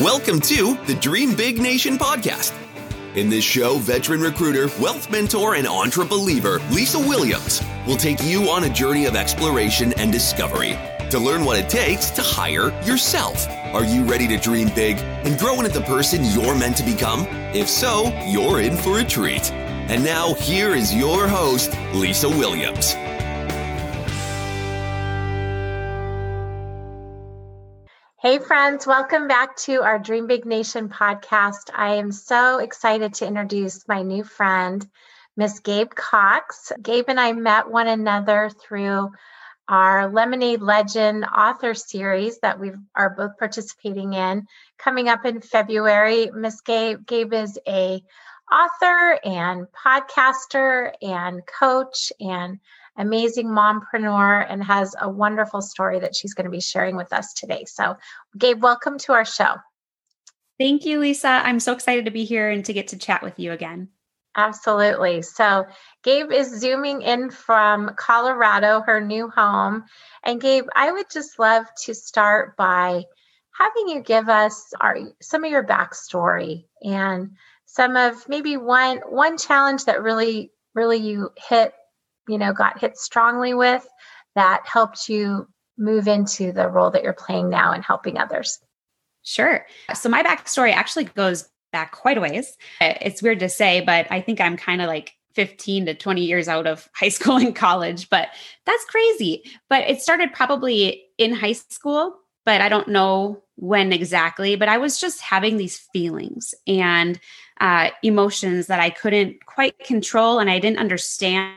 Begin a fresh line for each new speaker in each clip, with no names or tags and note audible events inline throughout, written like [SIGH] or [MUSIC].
Welcome to the Dream Big Nation podcast. In this show, veteran recruiter, wealth mentor, and entrepreneur Lisa Williams will take you on a journey of exploration and discovery to learn what it takes to hire yourself. Are you ready to dream big and grow into the person you're meant to become? If so, you're in for a treat. And now, here is your host, Lisa Williams.
Hey, friends, welcome back to our Dream Big Nation podcast. I am so excited to introduce my new friend, Miss Gabe Cox. Gabe and I met one another through our Lemonade Legend author series that we are both participating in coming up in February. Miss Gabe, Gabe is a author and podcaster and coach and amazing mompreneur and has a wonderful story that she's going to be sharing with us today. So, Gabe, welcome to our show.
Thank you, Lisa. I'm so excited to be here and to get to chat with you again.
Absolutely. So, Gabe is zooming in from Colorado, her new home. And, Gabe, I would just love to start by having you give us our, some of your backstory and some of maybe one one challenge that really really you hit you know, got hit strongly with that helped you move into the role that you're playing now and helping others?
Sure. So my backstory actually goes back quite a ways. It's weird to say, but I think I'm kind of like 15 to 20 years out of [LAUGHS] high school and college, but that's crazy. But it started probably in high school, but I don't know when exactly. But I was just having these feelings and uh, emotions that I couldn't quite control and I didn't understand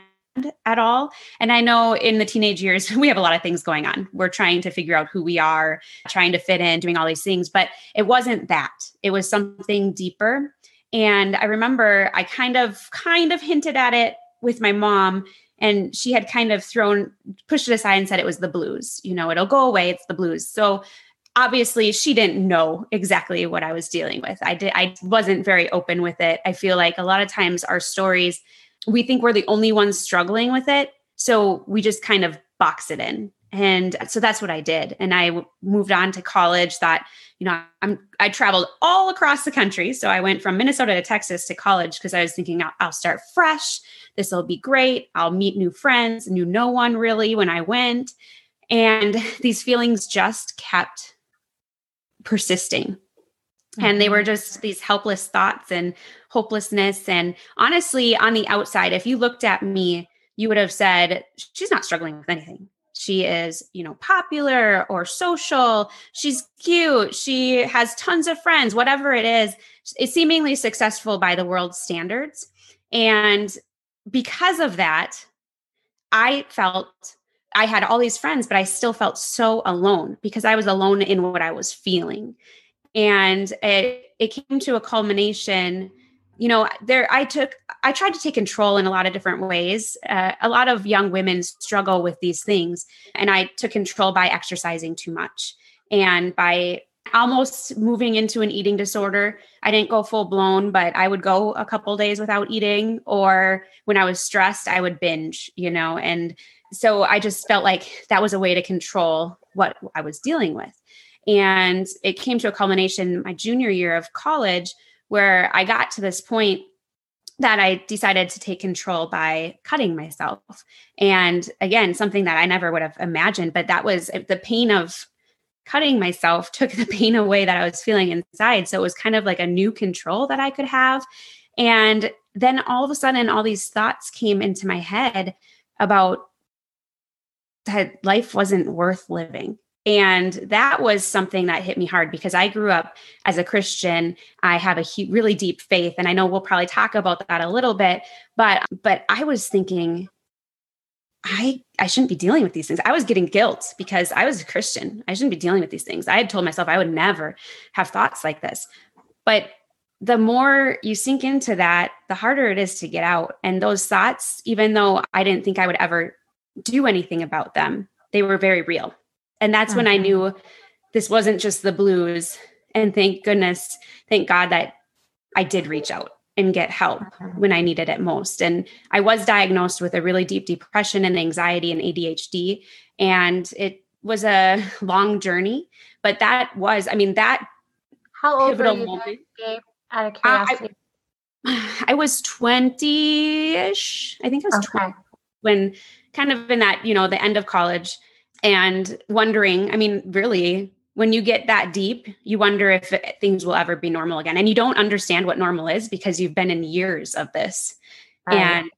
at all. And I know in the teenage years, [LAUGHS] we have a lot of things going on. We're trying to figure out who we are, trying to fit in, doing all these things, but it wasn't that. It was something deeper. And I remember I kind of kind of hinted at it with my mom and she had kind of thrown pushed it aside and said it was the blues. You know, it'll go away, it's the blues. So obviously she didn't know exactly what I was dealing with. I did I wasn't very open with it. I feel like a lot of times our stories we think we're the only ones struggling with it. So we just kind of box it in. And so that's what I did. And I w- moved on to college, thought, you know, I'm, I traveled all across the country. So I went from Minnesota to Texas to college because I was thinking I'll, I'll start fresh. This will be great. I'll meet new friends, knew no one really when I went. And [LAUGHS] these feelings just kept persisting. And they were mm-hmm. just these helpless thoughts and hopelessness. And honestly, on the outside, if you looked at me, you would have said, she's not struggling with anything. She is, you know, popular or social. She's cute. She has tons of friends, whatever it is. It's seemingly successful by the world's standards. And because of that, I felt I had all these friends, but I still felt so alone because I was alone in what I was feeling and it it came to a culmination you know there i took i tried to take control in a lot of different ways. Uh, a lot of young women struggle with these things and i took control by exercising too much and by almost moving into an eating disorder. I didn't go full blown but i would go a couple days without eating or when i was stressed i would binge you know and so i just felt like that was a way to control what i was dealing with and it came to a culmination my junior year of college where I got to this point that I decided to take control by cutting myself. And again, something that I never would have imagined, but that was the pain of cutting myself [LAUGHS] took the pain away that I was feeling inside. So it was kind of like a new control that I could have. And then all of a sudden, all these thoughts came into my head about that life wasn't worth living and that was something that hit me hard because I grew up as a Christian. I have a really deep faith and I know we'll probably talk about that a little bit, but but I was thinking I I shouldn't be dealing with these things. I was getting guilt because I was a Christian. I shouldn't be dealing with these things. I had told myself I would never have thoughts like this. But the more you sink into that, the harder it is to get out. And those thoughts, even though I didn't think I would ever do anything about them, they were very real. And that's when I uh-huh. knew this wasn't just the blues. And thank goodness, thank God that I did reach out and get help uh-huh. when I needed it most. And I was diagnosed with a really deep depression and anxiety and ADHD. And it was a [LAUGHS] long journey, but that was, I mean, that
How old pivotal were you moment. Then, out of curiosity.
Uh, I, [SIGHS] I, was 20-ish. I think I was okay. 20 when kind of in that, you know, the end of college and wondering, I mean, really, when you get that deep, you wonder if things will ever be normal again. And you don't understand what normal is because you've been in years of this. Right. And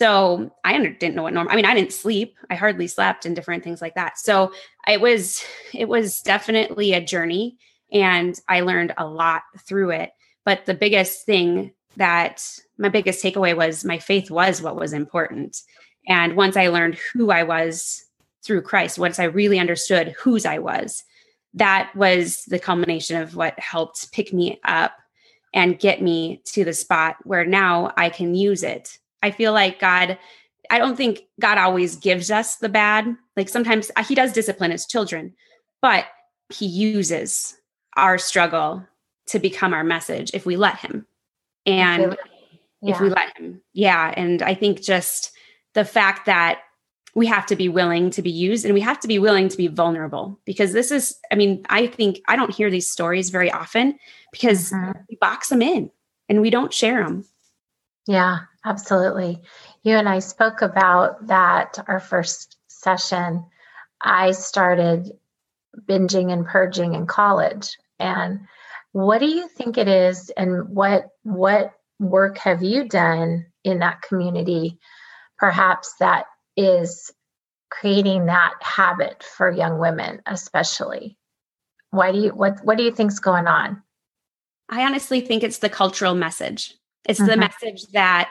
so I didn't know what normal. I mean, I didn't sleep. I hardly slept and different things like that. So it was it was definitely a journey and I learned a lot through it. But the biggest thing that my biggest takeaway was my faith was what was important. And once I learned who I was through Christ, once I really understood whose I was, that was the culmination of what helped pick me up and get me to the spot where now I can use it. I feel like God, I don't think God always gives us the bad. Like sometimes uh, He does discipline His children, but He uses our struggle to become our message if we let him. And yeah. if we let him. Yeah. And I think just the fact that we have to be willing to be used and we have to be willing to be vulnerable because this is, I mean, I think I don't hear these stories very often because mm-hmm. we box them in and we don't share them.
Yeah, absolutely. You and I spoke about that our first session. I started binging and purging in college and what do you think it is and what what work have you done in that community perhaps that is creating that habit for young women especially? Why do you what what do you think's going on?
I honestly think it's the cultural message. It's mm-hmm. the message that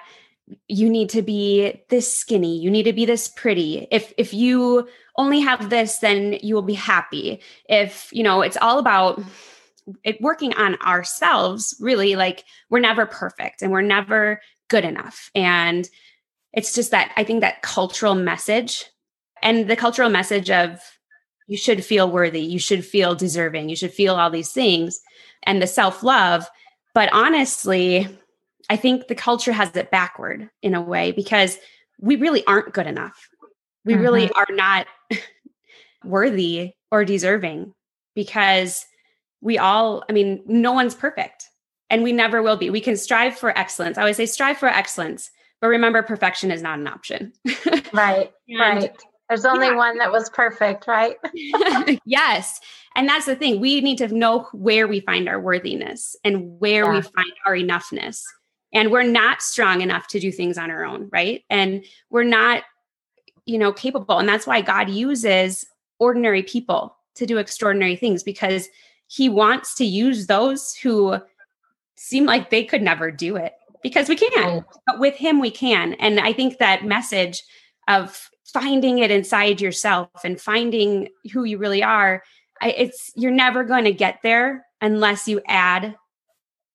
you need to be this skinny you need to be this pretty if if you only have this then you will be happy if you know it's all about it working on ourselves really like we're never perfect and we're never good enough and it's just that i think that cultural message and the cultural message of you should feel worthy you should feel deserving you should feel all these things and the self-love but honestly i think the culture has it backward in a way because we really aren't good enough we mm-hmm. really are not [LAUGHS] worthy or deserving because we all, I mean, no one's perfect and we never will be. We can strive for excellence. I always say strive for excellence, but remember perfection is not an option. [LAUGHS]
right. and, right. There's only yeah. one that was perfect, right? [LAUGHS] [LAUGHS]
yes. And that's the thing. We need to know where we find our worthiness and where yeah. we find our enoughness. And we're not strong enough to do things on our own, right? And we're not, you know, capable. And that's why God uses ordinary people to do extraordinary things because he wants to use those who seem like they could never do it because we can't. but with him we can and i think that message of finding it inside yourself and finding who you really are, it's you're never going to get there unless you add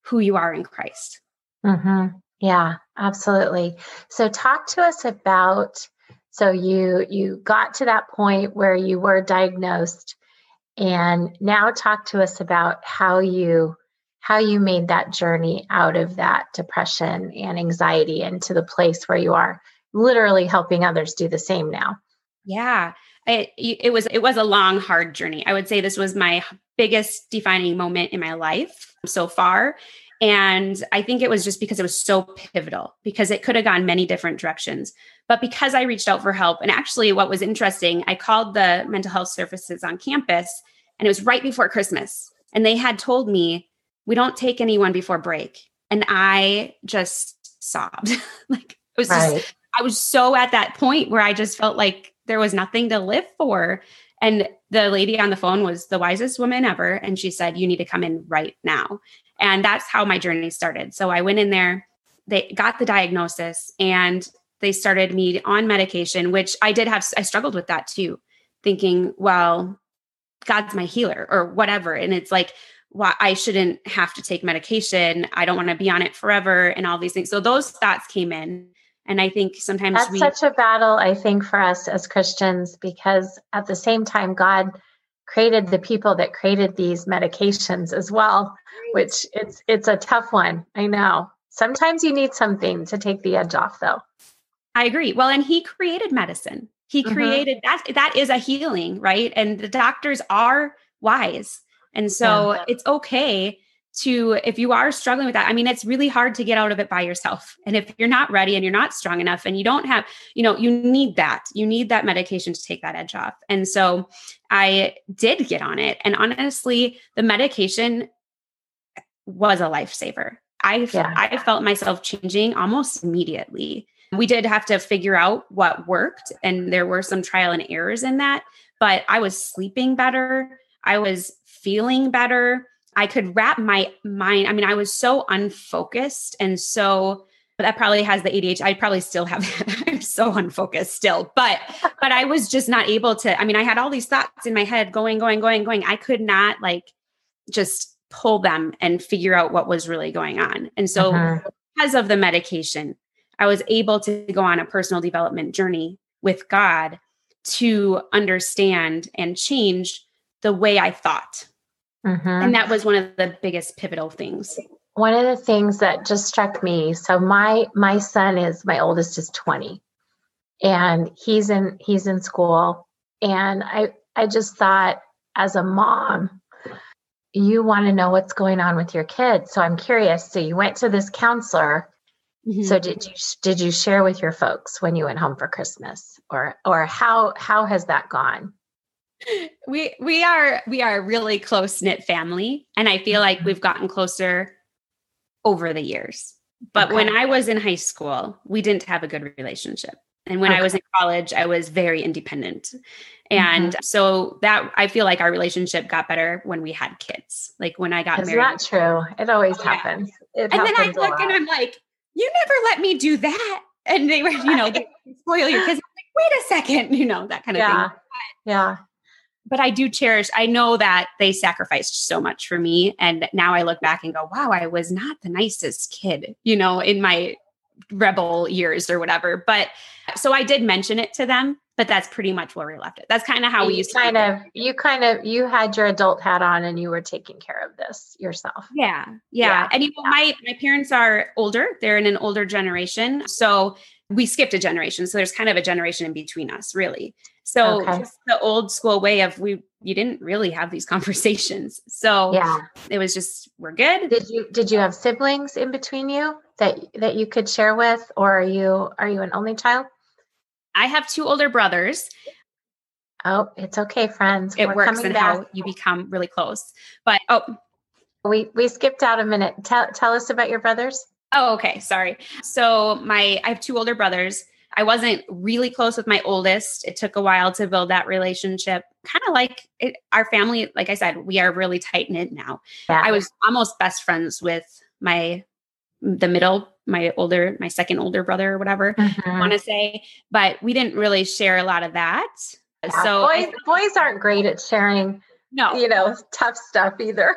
who you are in christ
mm-hmm. yeah absolutely so talk to us about so you you got to that point where you were diagnosed and now talk to us about how you how you made that journey out of that depression and anxiety into the place where you are literally helping others do the same now.
Yeah. It, it was it was a long hard journey. I would say this was my biggest defining moment in my life so far and I think it was just because it was so pivotal because it could have gone many different directions. But because I reached out for help, and actually, what was interesting, I called the mental health services on campus, and it was right before Christmas. And they had told me, we don't take anyone before break. And I just sobbed. [LAUGHS] like, it was right. just, I was so at that point where I just felt like there was nothing to live for. And the lady on the phone was the wisest woman ever. And she said, You need to come in right now. And that's how my journey started. So I went in there, they got the diagnosis, and they started me on medication, which I did have, I struggled with that too, thinking, well, God's my healer or whatever. And it's like, why I shouldn't have to take medication. I don't want to be on it forever and all these things. So those thoughts came in. And I think sometimes
that's we, such a battle, I think, for us as Christians, because at the same time, God created the people that created these medications as well which it's it's a tough one. I know. Sometimes you need something to take the edge off though.
I agree. Well, and he created medicine. He mm-hmm. created that that is a healing, right? And the doctors are wise And so yeah. it's okay to if you are struggling with that i mean it's really hard to get out of it by yourself. And if you're not ready and you're not strong enough and you don't have you know you need that you need that medication to take that edge off. And so i did get on it. And honestly the medication was a lifesaver. I yeah. i felt myself changing almost immediately. We did have to figure out what worked and there were some trial and errors in that but i was sleeping better i was feeling better I could wrap my mind. I mean, I was so unfocused and so but that probably has the ADHD. I probably still have [LAUGHS] I'm so unfocused still. But but I was just not able to. I mean, I had all these thoughts in my head going, going, going, going. I could not like just pull them and figure out what was really going on. And so uh-huh. because of the medication, I was able to go on a personal development journey with God to understand and change the way I thought. Mm-hmm. And that was one of the biggest pivotal things.
One of the things that just struck me, so my my son is my oldest is 20 and he's in he's in school and I I just thought as a mom you want to know what's going on with your kids. So I'm curious. So you went to this counselor. Mm-hmm. So did you did you share with your folks when you went home for Christmas or or how how has that gone?
We we are we are a really close knit family and i feel like mm-hmm. we've gotten closer over the years but okay. when i was in high school we didn't have a good relationship and when okay. i was in college i was very independent and mm-hmm. so that i feel like our relationship got better when we had kids like when i got
Is
married
that true it always oh, happens
yeah. it and happens then i look and i'm like you never let me do that and they were you know spoil your kids like, wait a second you know that kind of
yeah.
thing
yeah
but I do cherish, I know that they sacrificed so much for me. And now I look back and go, wow, I was not the nicest kid, you know, in my rebel years or whatever. But so I did mention it to them, but that's pretty much where we left it. That's kind of how
you
we used
kind to of you kind of you had your adult hat on and you were taking care of this yourself.
Yeah. Yeah. yeah. And you know, yeah. my my parents are older. They're in an older generation. So we skipped a generation. So there's kind of a generation in between us, really. So okay. just the old school way of we you didn't really have these [LAUGHS] conversations. So yeah, it was just we're good.
Did you did you have siblings in between you that that you could share with, or are you are you an only child?
I have two older brothers.
Oh, it's okay, friends.
It we're works and how you become really close. But oh,
we we skipped out a minute. Tell tell us about your brothers.
Oh, okay. Sorry. So my I have two older brothers. I wasn't really close with my oldest. It took a while to build that relationship. Kind of like it, our family, like I said, we are really tight knit now. Yeah. I was almost best friends with my the middle, my older, my second older brother or whatever mm-hmm. I want to say, but we didn't really share a lot of that. Yeah, so
boys, I, boys aren't great at sharing no you know tough stuff either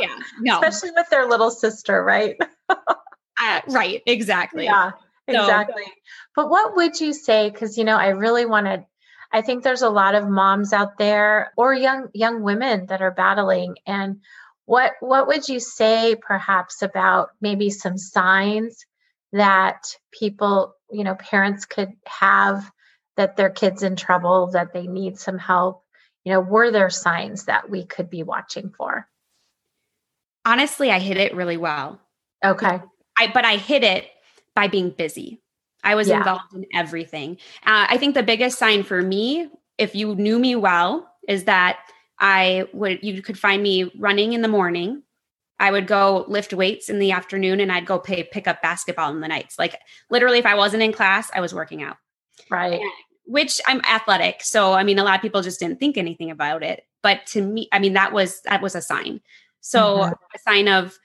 yeah no
especially with their little sister right
uh, right exactly
yeah exactly. So, but what would you say? Because you know, I really want to. I think there's a lot of moms out there or young young women that are battling. And what what would you say, perhaps, about maybe some signs that people, you know, parents could have that their kids in trouble, that they need some help? You know, were there signs that we could be watching for?
Honestly, I hit it really well.
Okay.
I but I hit it by being busy. I was yeah. involved in everything. Uh, I think the biggest sign for me, if you knew me well, is that I would, you could find me running in the morning. I would go lift weights in the afternoon and I'd go pay, pick up basketball in the nights. Like literally, if I wasn't in class, I was working out.
Right.
which I'm athletic. So, I mean, a lot of people just didn't think anything about it. But to me, I mean, that was, that was a sign. So, mm-hmm. a sign of,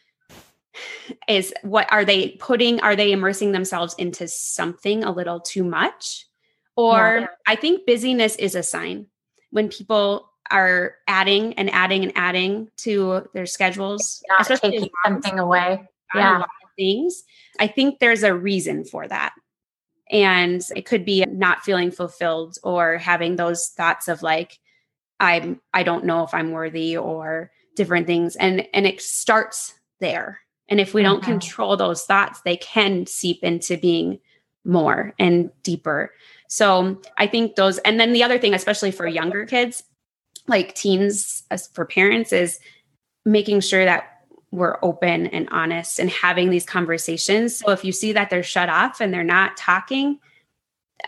is what are they putting are they immersing themselves into something a little too much? Or yeah. i think busyness is a sign. When people are adding and adding and adding to their schedules
not taking something away. yeah.
things. I think there's a reason for that. And it could be not feeling fulfilled or having those thoughts of like i'm i don't know if i'm worthy or different things. And and it starts there and if we don't mm-hmm. control those thoughts, they can seep into being more and deeper. So I think those, and then the other thing, especially for younger kids, like teens as for parents is making sure that we're open and honest and having these conversations. So if you see that they're shut off and they're not talking,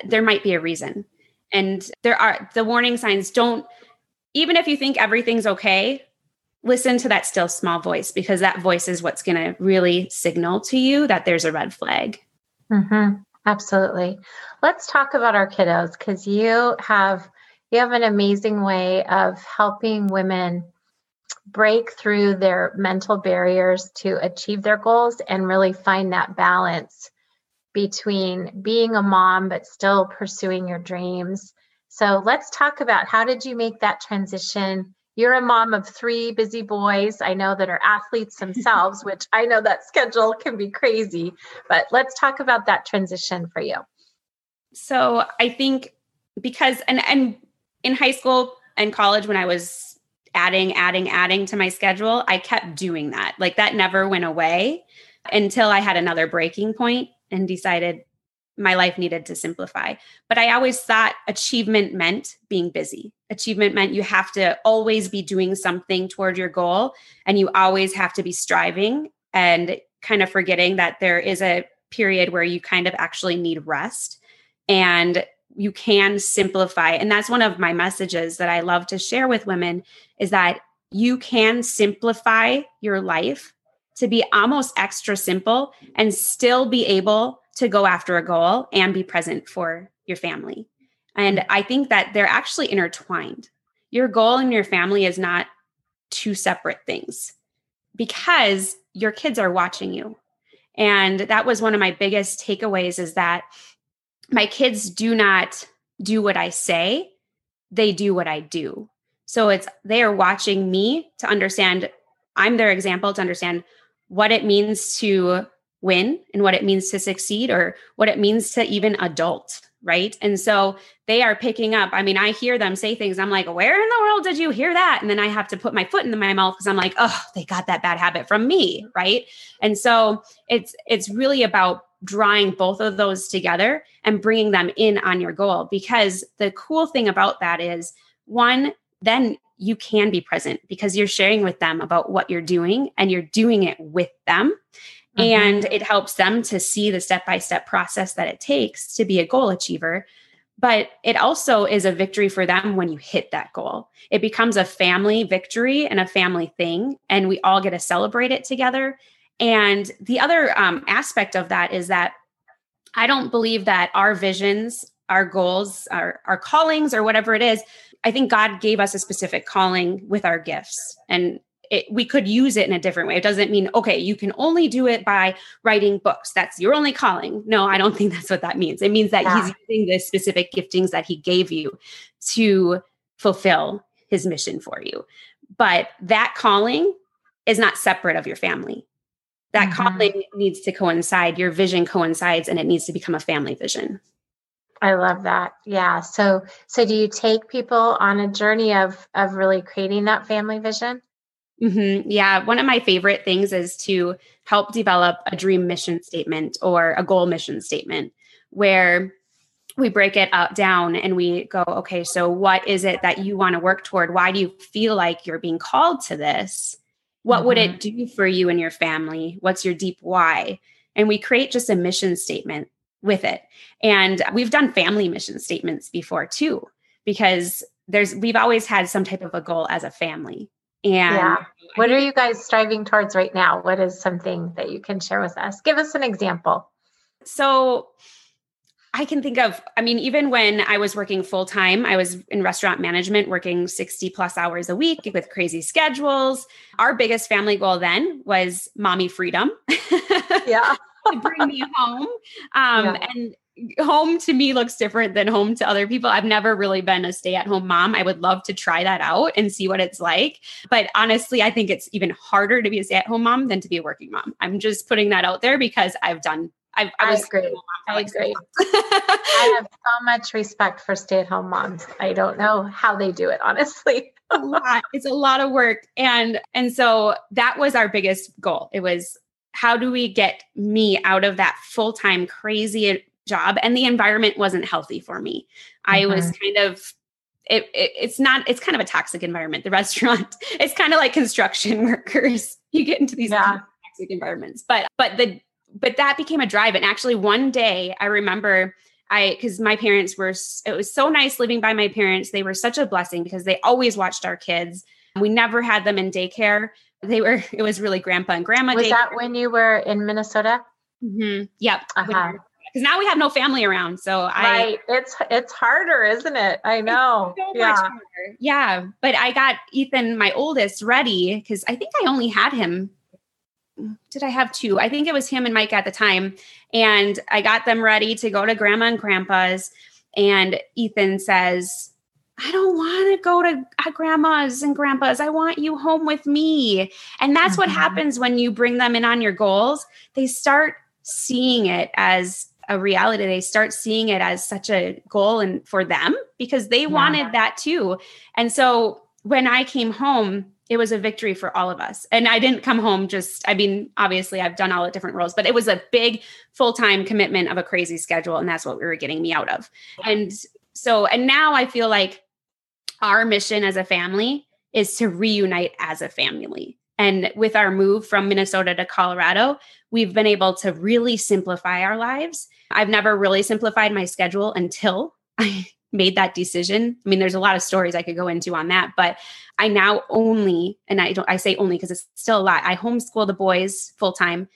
there might be a reason. And there are the warning signs don't even if you think everything's okay, listen to that still small voice because that voice is what's going to really signal to you that there's a red flag.
Mm-hmm. Absolutely. Let's talk about our kiddos because you have you have an amazing way of helping women break through their mental barriers to achieve their goals and really find that balance between being a mom but still pursuing your dreams. So let's talk about how did you make that transition? You're a mom of three busy boys. I know that are athletes themselves, [LAUGHS] which I know that schedule can be crazy, but let's talk about that transition for you.
So I think because and and in high school and college when I was adding, adding, adding to my schedule, I kept doing that. Like that never went away until I had another breaking point and decided my life needed to simplify. But I always thought achievement meant being busy. Achievement meant you have to always be doing something toward your goal and you always have to be striving and kind of forgetting that there is a period where you kind of actually need rest and you can simplify. And that's one of my messages that I love to share with women is that you can simplify your life to be almost extra simple and still be able to go after a goal and be present for your family. And mm. I think that they're actually intertwined. Your goal and your family is not two separate things because your kids are watching you. And that was one of my biggest takeaways is that my kids do not do what I say, they do what I do. So it's they are watching me to understand I'm their example to understand what it means to win and what it means to succeed or what it means to even adult right? And so they are picking up. I mean i hear them say things. I'm like where in the world did you hear that? And then i have to put my foot in my mouth because i'm like oh they got that bad habit from me right? And so it's it's really about drawing both of those together and bringing them in on your goal. Because the cool thing about that is one then you can be present because you're sharing with them about what you're doing and you're doing it with them Mm-hmm. And it helps them to see the step by step process that it takes to be a goal achiever. But it also is a victory for them when you hit that goal. It becomes a family victory and a family thing, and we all get to celebrate it together. And the other um, aspect of that is that I don't believe that our visions, our goals, our, our callings, or whatever it is, I think God gave us a specific calling with our gifts. And it, we could use it in a different way. It doesn't mean, okay, you can only do it by writing books. That's your only calling. No, I don't [LAUGHS] think that's what that means. It means that yeah. he's using the specific giftings that he gave you to fulfill his mission for you. But that calling is not separate of your family. That mm-hmm. calling needs to coincide, your vision coincides, and it needs to become a family vision.
I love that. Yeah. So so do you take people on a journey of of really creating that family vision?
Mm-hmm. Yeah. One of my favorite things is to help develop a dream mission statement or a goal mission statement where we break it out down and we go, okay, so what is it that you want to work toward? Why do you feel like you're being called to this? What mm-hmm. would it mm-hmm. do for you and your family? What's your deep why? And we create just a mission statement with it. And we've done family mission statements before too, because there's we've always had some type of a goal as a family. And yeah.
What are you guys striving towards right now? What is something that you can share with us? Give us an example.
So I can think of, I mean, even when I was working full time, I was in restaurant management, working 60 plus hours a week with crazy schedules. Our biggest family goal then was mommy freedom. [LAUGHS]
Yeah.
to bring me home. Um, yeah. And home to me looks different than home to other people. I've never really been a stay at home mom. I would love to try that out and see what it's like. But honestly, I think it's even harder to be a stay at home mom than to be a working mom. I'm just putting that out there because I've done. I've,
I, was I agree. I like agree. [LAUGHS] I have so much respect for stay at home moms. I don't know how they do it, honestly. [LAUGHS]
a lot. It's a lot of work. And and so that was our biggest goal. It was how do we get me out of that full-time crazy job and the environment wasn't healthy for me. Mm-hmm. I was kind of it, it, it's not it's kind of a toxic environment the [LAUGHS] restaurant it's kind of like construction [LAUGHS] workers you get into these yeah. toxic environments but but the but that became a drive and actually one day i remember i because my parents were it was so nice living by my parents they were such a blessing because they always watched our kids we never had them in daycare they were [LAUGHS] it was really grandpa and grandma
was
daycare.
that when you were in minnesota
mm-hmm. yep uh-huh because now we have no family around. So I
right, it's it's harder, isn't it? I know. So yeah,
yeah. But I got Ethan, my oldest, ready because I think I only had him. Did I have two? I think it was him and Mike at the time, and I got them ready to go to Grandma and Grandpa's. And Ethan says, I don't want to go to grandma's and grandpa's. I want you home with me. And that's mm-hmm. what happens when you bring them in on your goals. They start seeing it as a reality. They start seeing it as such a goal and for them because they yeah. wanted that too. And so when i came home it was a victory for all of us. And i didn't come home just i mean obviously i've done all the different roles but it was a big full-time commitment of a crazy schedule and that's what we were getting me out of. And so and now i feel like our mission as a family is to reunite as a family and with our move from Minnesota to Colorado, we've been able to really simplify our lives. I've never really simplified my schedule until I [LAUGHS] made that decision. I mean, there's a lot of stories I could go into on that, but I now only, and I don't, I say only because it's still a lot. I homeschool the boys full time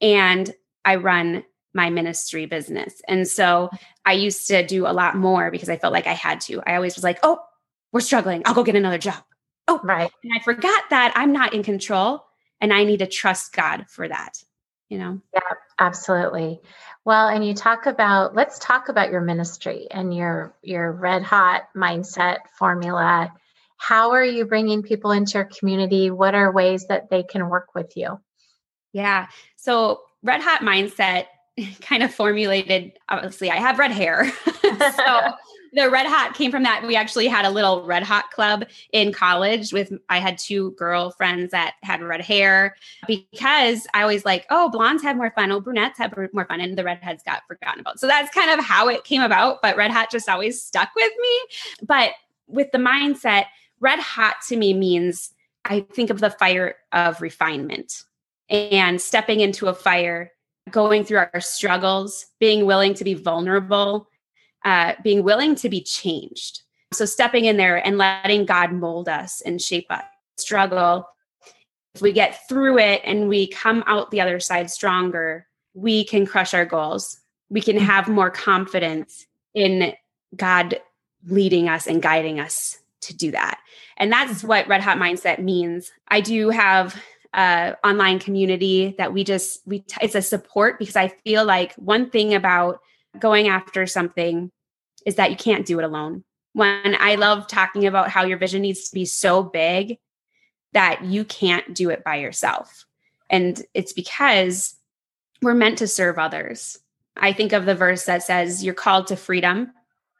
and I run my ministry business. And so I used to do a lot more because I felt like I had to. I always was like, oh, we're struggling. I'll go get another job oh, right. And I forgot that I'm not in control and I need to trust God for that, you know?
Yeah, absolutely. Well, and you talk about, let's talk about your ministry and your, your red hot mindset formula. How are you bringing people into your community? What are ways that they can work with you?
Yeah. So red hot mindset [LAUGHS] kind of formulated obviously i have red hair. [LAUGHS] So [LAUGHS] the red hot came from that. We actually had a little red hot club in college with i had two girlfriends that had red hair because i always like oh blondes have more fun. Oh brunettes have more fun. And the redheads got forgotten about. So that's kind of how it came about but red hot just always stuck with me. But with the mindset red hot to me means i think of the fire of refinement and stepping into a fire going through our struggles being willing to be vulnerable uh, being willing to be changed. So stepping in there and letting God mold us and shape us. Struggle. If we get through it and we come out the other side stronger, we can crush our goals. We can mm. have more confidence in God leading us and guiding us to do that. And that's mm-hmm. what Red Hot Mindset means. I do have a online community that we just we it's a support because I feel like one thing about going after something is that you can't do it alone. When I love talking about how your vision needs to be so big that you can't do it by yourself. And it's because we're meant to serve others. I think of the verse that says you're called to freedom,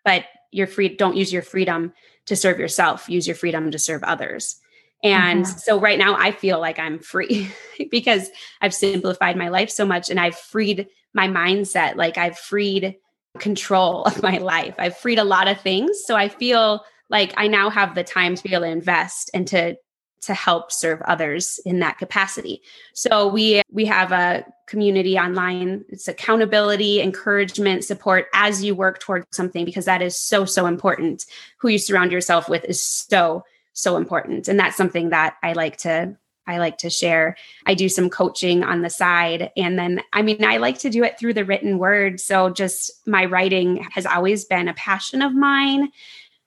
but you're free don't use your freedom to serve yourself, use your freedom to serve others. And mm-hmm. so right now I feel like I'm free [LAUGHS] because I've simplified my life so much and I've freed my mindset. Like I've freed control of my life. I've freed a lot of things. So I feel like I now have the time to be able to invest and to to help serve others in that capacity. So we we have a community online. It's accountability, encouragement, support as you work towards something because that is so so important. Who you surround yourself with is so so important. And that's something that I like to I like to share. I do some coaching on the side. And then, I mean, I like to do it through the written word. So just my writing has always been a passion of mine.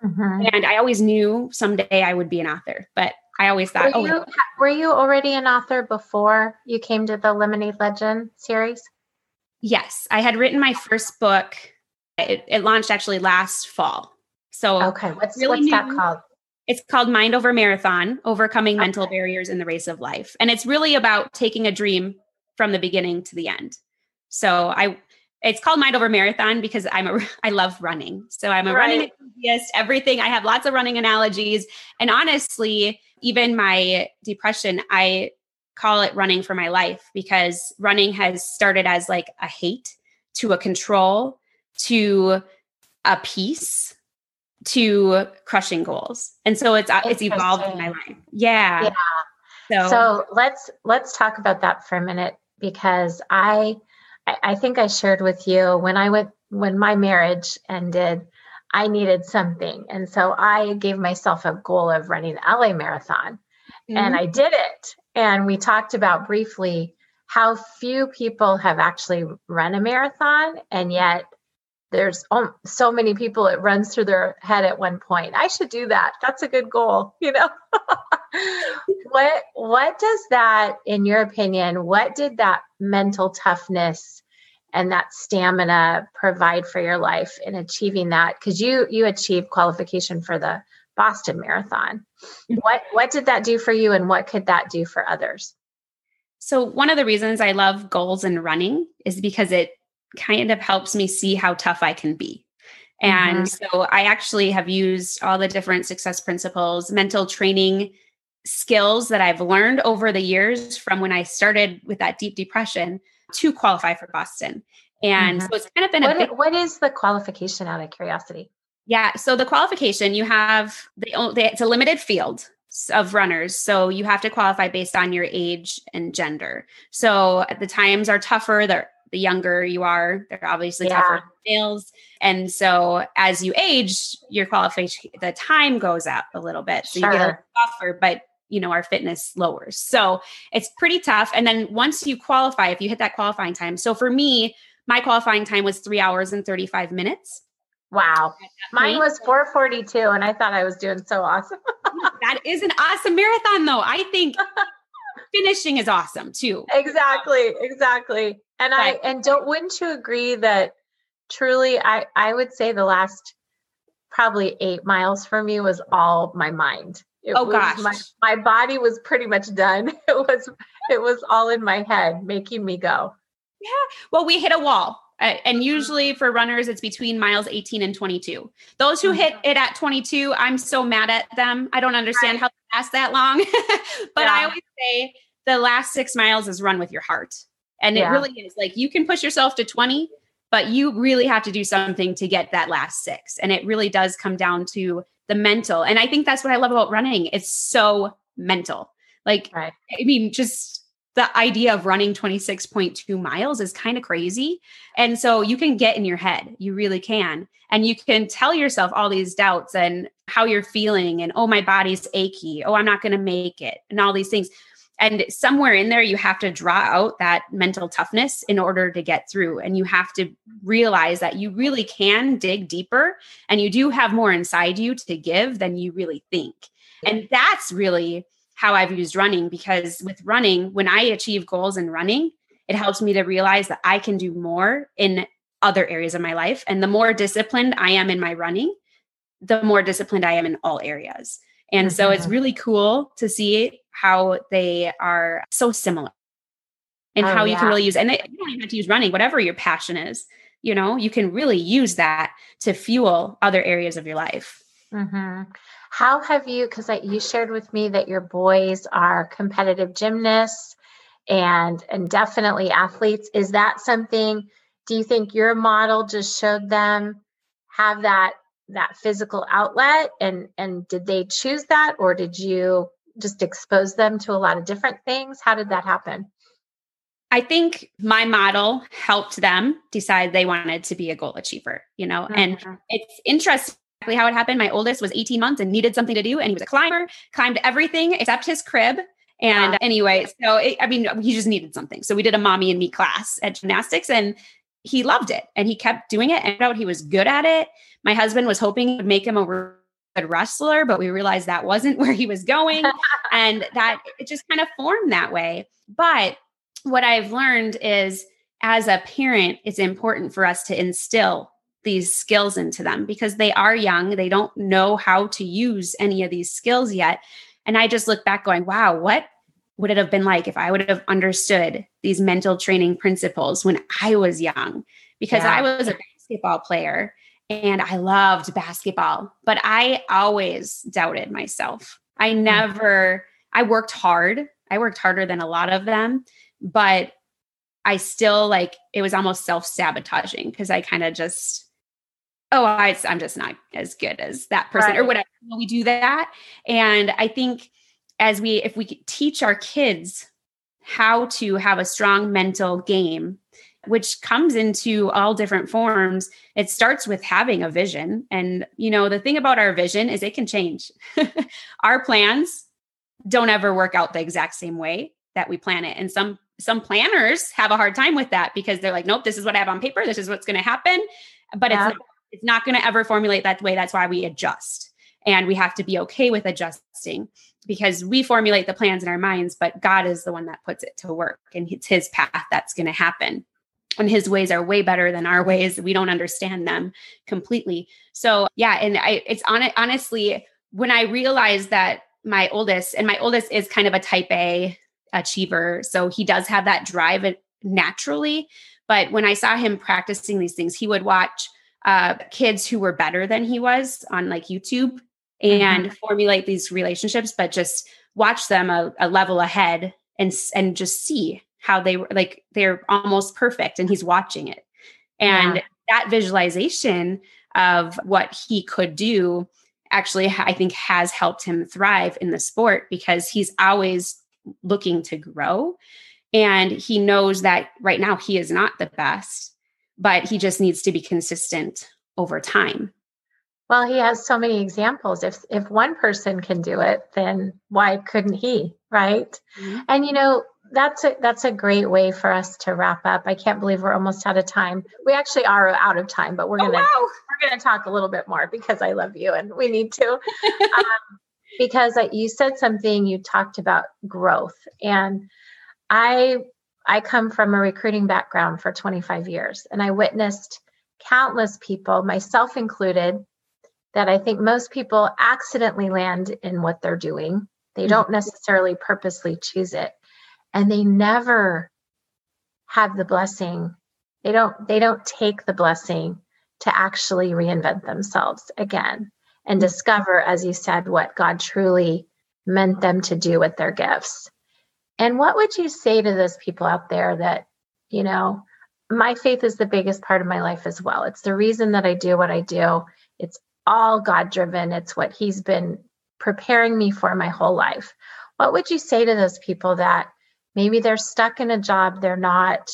Mm-hmm. And I always knew someday I would be an author, but I always thought,
were you,
oh,
were you already an author before you came to the Lemonade Legend series?
Yes, I had written my first book. It, it launched actually last fall. So
okay, what's really what's that called?
It's called Mind Over Marathon Overcoming okay. Mental Barriers in the Race of Life. And it's really about taking a dream from the beginning to the end. So I it's called Mind Over Marathon because I'm a [LAUGHS] I love running. So I'm a right. running enthusiast, everything. I have lots of running analogies. And honestly, even my depression, I call it running for my life because running has started as like a hate to a control to a peace to crushing goals. And so it's it's evolved in my life. Yeah.
yeah. So, so let's let's talk about that for a minute because I I think I shared with you when I went when my marriage ended, I needed something. And so I gave myself a goal of running the LA marathon. Mm-hmm. And I did it. And we talked about briefly how few people have actually run a marathon and yet there's so many people it runs through their head at one point. I should do that. That's a good goal [LAUGHS] you know? [LAUGHS] What what does that in your opinion what did that mental toughness and that stamina provide for your life in achieving that? Because you you achieved qualification for the boston marathon. Mm-hmm. What what did that do for you and what could that do for others?
So one of the reasons i love goals and running is because it kind of helps me see how tough I can be. And mm-hmm. so I actually have used all the different success principles, mental training skills that I've learned over the years from when I started with that deep depression to qualify for Boston. And mm-hmm. so it's kind of been
what,
a big,
what is the qualification out of curiosity?
Yeah, so the qualification you have the it's a limited field of runners. So you have to qualify based on your age and gender. So the times are tougher. They're the younger you are, they're obviously yeah. tougher males. And so as you age, your qualification, the time goes up a little bit. So sure. you get a tougher, but you know, our fitness lowers. So it's pretty tough. And then once you qualify, if you hit that qualifying time. So for me, my qualifying time was three hours and 35 minutes.
Wow. Mine was 442 and I thought I was doing so awesome. [LAUGHS]
that is an awesome marathon though. I think [LAUGHS] finishing is awesome too.
Exactly. Exactly. And I and don't wouldn't you agree that truly I I would say the last probably 8 miles for me was all my mind.
It oh gosh.
My, my body was pretty much done. [LAUGHS] It was it was all in my head making me go.
Yeah. Well, we hit a wall. And usually for runners, it's between miles 18 and 22. Those who hit mm-hmm. it at 22, I'm so mad at them. I don't understand right. how they last that long. [LAUGHS] but yeah. I always say the last six miles is run with your heart. And yeah. it really is like you can push yourself to 20, but you really have to do something to get that last six. And it really does come down to the mental. And I think that's what I love about running. It's so mental. Like, right. I mean, just the idea of running 26.2 miles is kind of crazy. And so you can get in your head, you really can. And you can tell yourself all these doubts and how you're feeling, and oh, my body's achy. Oh, I'm not going to make it, and all these things. And somewhere in there, you have to draw out that mental toughness in order to get through. And you have to realize that you really can dig deeper and you do have more inside you to give than you really think. And that's really how I've used running because with running, when I achieve goals in running, it helps me to realize that I can do more in other areas of my life. And the more disciplined I am in my running, the more disciplined I am in all areas. And mm-hmm. so it's mm-hmm. really cool to see how they are so similar and oh, how yeah. you can really use and they, you don't even have to use running whatever your passion is you know you can really use that to fuel other areas of your life
mm-hmm. how have you because you shared with me that your boys are competitive gymnasts and and definitely athletes is that something do you think your model just showed them have that that physical outlet and and did they choose that or did you just expose them to a lot of different things? How did that happen?
I think my model helped them decide they wanted to be a goal achiever, you know, mm-hmm. and it's interesting how it happened. My oldest was 18 months and needed something to do, and he was a climber, climbed everything except his crib. And wow. anyway, so it, I mean, he just needed something. So we did a mommy and me class at gymnastics, and he loved it and he kept doing it and out he was good at it. My husband was hoping it would make him a good wrestler, but we realized that wasn't [LAUGHS] where he was going [LAUGHS] and that it just kind of formed that way. But what I've learned is as a parent, it's important for us to instill these skills into them because they are young. They don't know how to use any of these skills yet. And I just look back going, wow, what would it have been like if I would have understood these mental training principles when I was young? Because yeah. I was a basketball player and I loved basketball, but I always doubted myself. I hmm. never, I worked hard. I worked harder than a lot of them, but I still like it was almost self sabotaging because I kind of just oh I, i'm just not as good as that person right. or whatever we do that and i think as we if we teach our kids how to have a strong mental game which comes into all different forms it starts with having a vision. And you know the thing about our vision is it can change. [LAUGHS] Our plans don't ever work out the exact same way that we plan it. And some some planners have a hard time with that because they're like nope this is what i have on paper. This is what's going to happen. But yeah. it's not, it's not going to ever formulate that way. That's why we adjust and we have to be okay with adjusting because we formulate the plans in our minds but god is the one that puts it to work and it's his path that's going to happen. And his ways are way better than our ways. We don't understand them completely. So yeah and i it's on it honestly when i realized that my oldest and my oldest is kind of a type a achiever so he does have that drive naturally. But when i saw him practicing these things he would watch uh, kids who were better than he was on like youtube and mm-hmm. formulate these relationships but just watch them a, a level ahead and and just see how they were like they're almost perfect and he's watching it and yeah. that visualization of what he could do actually i think has helped him thrive in the sport because he's always looking to grow and he knows that right now he is not the best but he just needs to be consistent over time
well he has so many examples if if one person can do it then why couldn't he right mm-hmm. and you know that's a that's a great way for us to wrap up. I can't believe we're almost out of time. We actually are out of time, but we're oh, gonna wow. we're gonna talk a little bit more because I love you and we need to. [LAUGHS] um, because uh, you said something, you talked about growth, and I I come from a recruiting background for 25 years, and I witnessed countless people, myself included, that I think most people accidentally land in what they're doing. They mm-hmm. don't necessarily purposely choose it and they never have the blessing they don't they don't take the blessing to actually reinvent themselves again and mm-hmm. discover as you said what god truly meant them to do with their gifts and what would you say to those people out there that you know my faith is the biggest part of my life as well it's the reason that i do what i do it's all god driven it's what he's been preparing me for my whole life. What would you say to those people that maybe they're stuck in a job they're not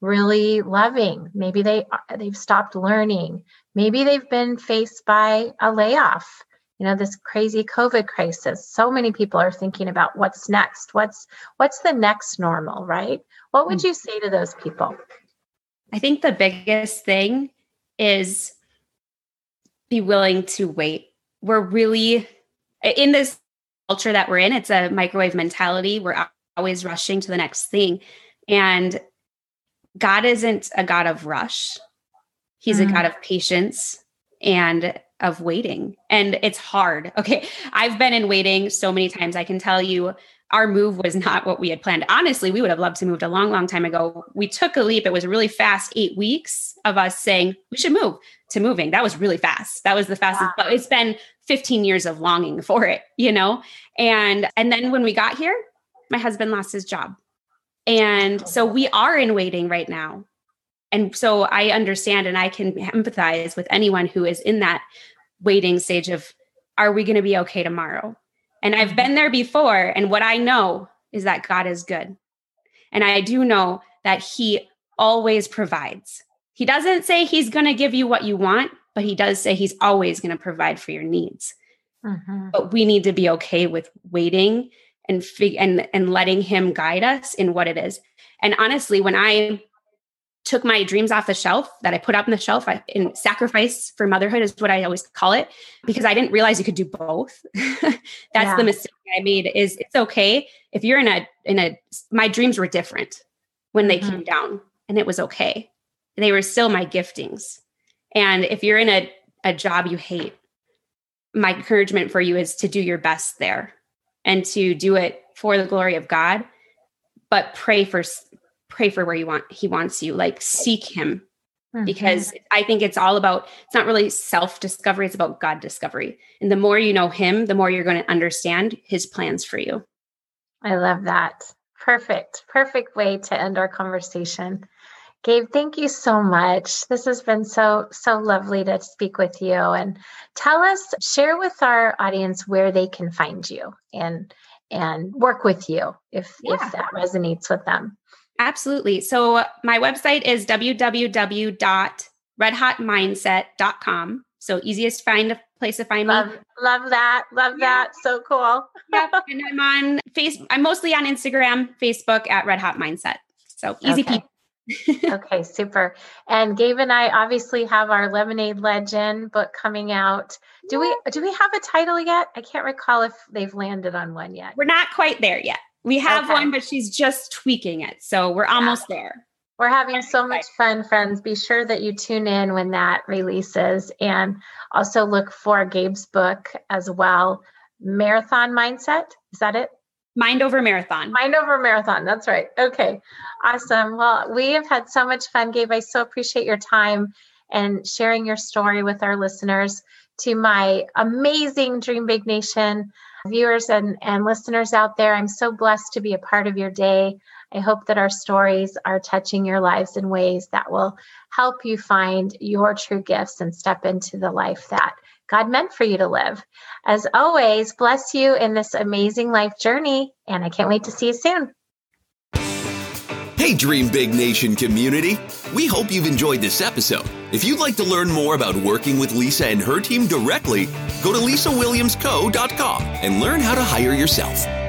really loving? Maybe they they've stopped learning. Maybe they've been faced by a layoff you know this crazy covid crisis. So many people are thinking about what's next what's what's the next normal right? What would hmm. you say to those people?
I think the biggest thing is be willing to wait we're really in this culture that we're in it's a microwave mentality we're always rushing to the next thing. And God isn't a God of rush, He's mm-hmm. a God of patience and of waiting. And it's hard. [LAUGHS] Okay. I've been in waiting so many times. I can tell you our move was not what we had planned. Honestly, we would have loved to move a long, long time ago. We took a leap. It was really fast, eight weeks of us saying we should move to moving. That was really fast. That was the fastest, wow. but it's been 15 years of longing for it, you know? And and then when we got here, my husband lost his job. And so we are in waiting right now. And so I understand and I can empathize with anyone who is in that waiting stage of, are we going to be okay tomorrow? And I've been there before. And what I know is that God is good. And I do know that He always provides. He doesn't say He's going to give you what you want, but He does say He's always going to provide for your needs. Mm-hmm. But we need to be okay with waiting and fig- and and letting him guide us in what it is. And honestly, when I took my dreams off the shelf that I put up on the shelf I, in sacrifice for motherhood is what I always call it because I didn't realize you could do both. [LAUGHS] That's yeah. the mistake I made is it's okay if you're in a in a my dreams were different when they mm-hmm. came down and it was okay. They were still my giftings. And if you're in a a job you hate, my encouragement for you is to do your best there and to do it for the glory of God, but pray for pray for where you want he wants you. Like seek him. Mm-hmm. Because I think it's all about it's not really self discovery, it's about God discovery. And the more you know him, the more you're going to understand his plans for you.
I love that. Perfect. Perfect way to end our conversation. Gabe, thank you so much. This has been so, so lovely to speak with you. And tell us, share with our audience where they can find you and and work with you if yeah. if that resonates with them.
Absolutely. So my website is www.redhotmindset.com. So easiest find a place to find
love,
me.
Love that. Love yeah. that. So cool. [LAUGHS]
yeah. And I'm on face I'm mostly on Instagram, Facebook at Red Hot Mindset. So easy okay. people [LAUGHS]
okay, super. And Gabe and I obviously have our Lemonade Legend book coming out. Do we do we have a title yet? I can't recall if they've landed on one yet.
We're not quite there yet. We have okay. one, but she's just tweaking it. So we're almost yeah. there.
We're having so much fun, friends. Be sure that you tune in when that releases and also look for Gabe's book as well. Marathon Mindset. Is that it?
Mind over marathon.
Mind over marathon. That's right. Okay. Awesome. Well, we have had so much fun, Gabe. I so appreciate your time and sharing your story with our listeners. To my amazing Dream Big Nation viewers and, and listeners out there, I'm so blessed to be a part of your day. I hope that our stories are touching your lives in ways that will help you find your true gifts and step into the life that God meant for you to live. As always, bless you in this amazing life journey, and I can't wait to see you soon.
Hey, Dream Big Nation community. We hope you've enjoyed this episode. If you'd like to learn more about working with Lisa and her team directly, go to lisawilliamsco.com and learn how to hire yourself.